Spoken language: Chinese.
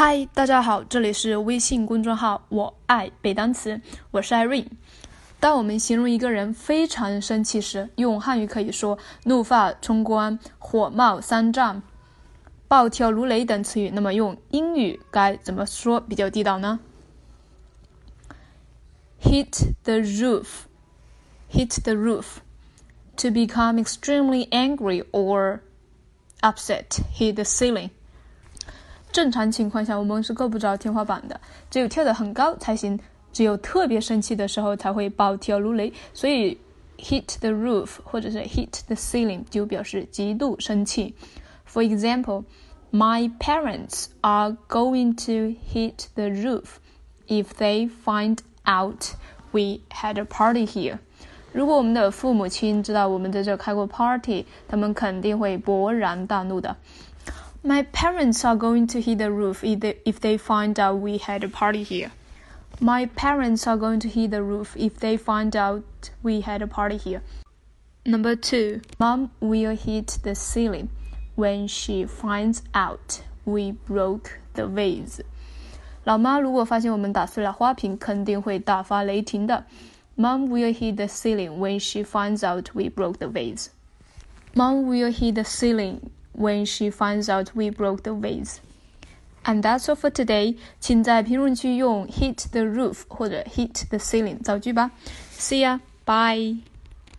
嗨，大家好，这里是微信公众号“我爱背单词”，我是 Irene。当我们形容一个人非常生气时，用汉语可以说“怒发冲冠”“火冒三丈”“暴跳如雷”等词语。那么用英语该怎么说比较地道呢？Hit the roof, hit the roof. To become extremely angry or upset, hit the ceiling. 正常情况下，我们是够不着天花板的，只有跳得很高才行。只有特别生气的时候才会暴跳如雷。所以，hit the roof 或者是 hit the ceiling 就表示极度生气。For example, my parents are going to hit the roof if they find out we had a party here. 如果我们的父母亲知道我们在这开过 party，他们肯定会勃然大怒的。My parents are going to hit the roof if they, if they find out we had a party here. My parents are going to hit the roof if they find out we had a party here. Number two, Mom will hit the ceiling when she finds out we broke the vase. 老妈如果发现我们打碎了花瓶，肯定会大发雷霆的。Mom will hit the ceiling when she finds out we broke the vase. Mom will hit the ceiling when she finds out we broke the vase. And that's all for today. 请在评论区用 hit the roof 或者 hit the ceiling 造句吧。See ya, bye.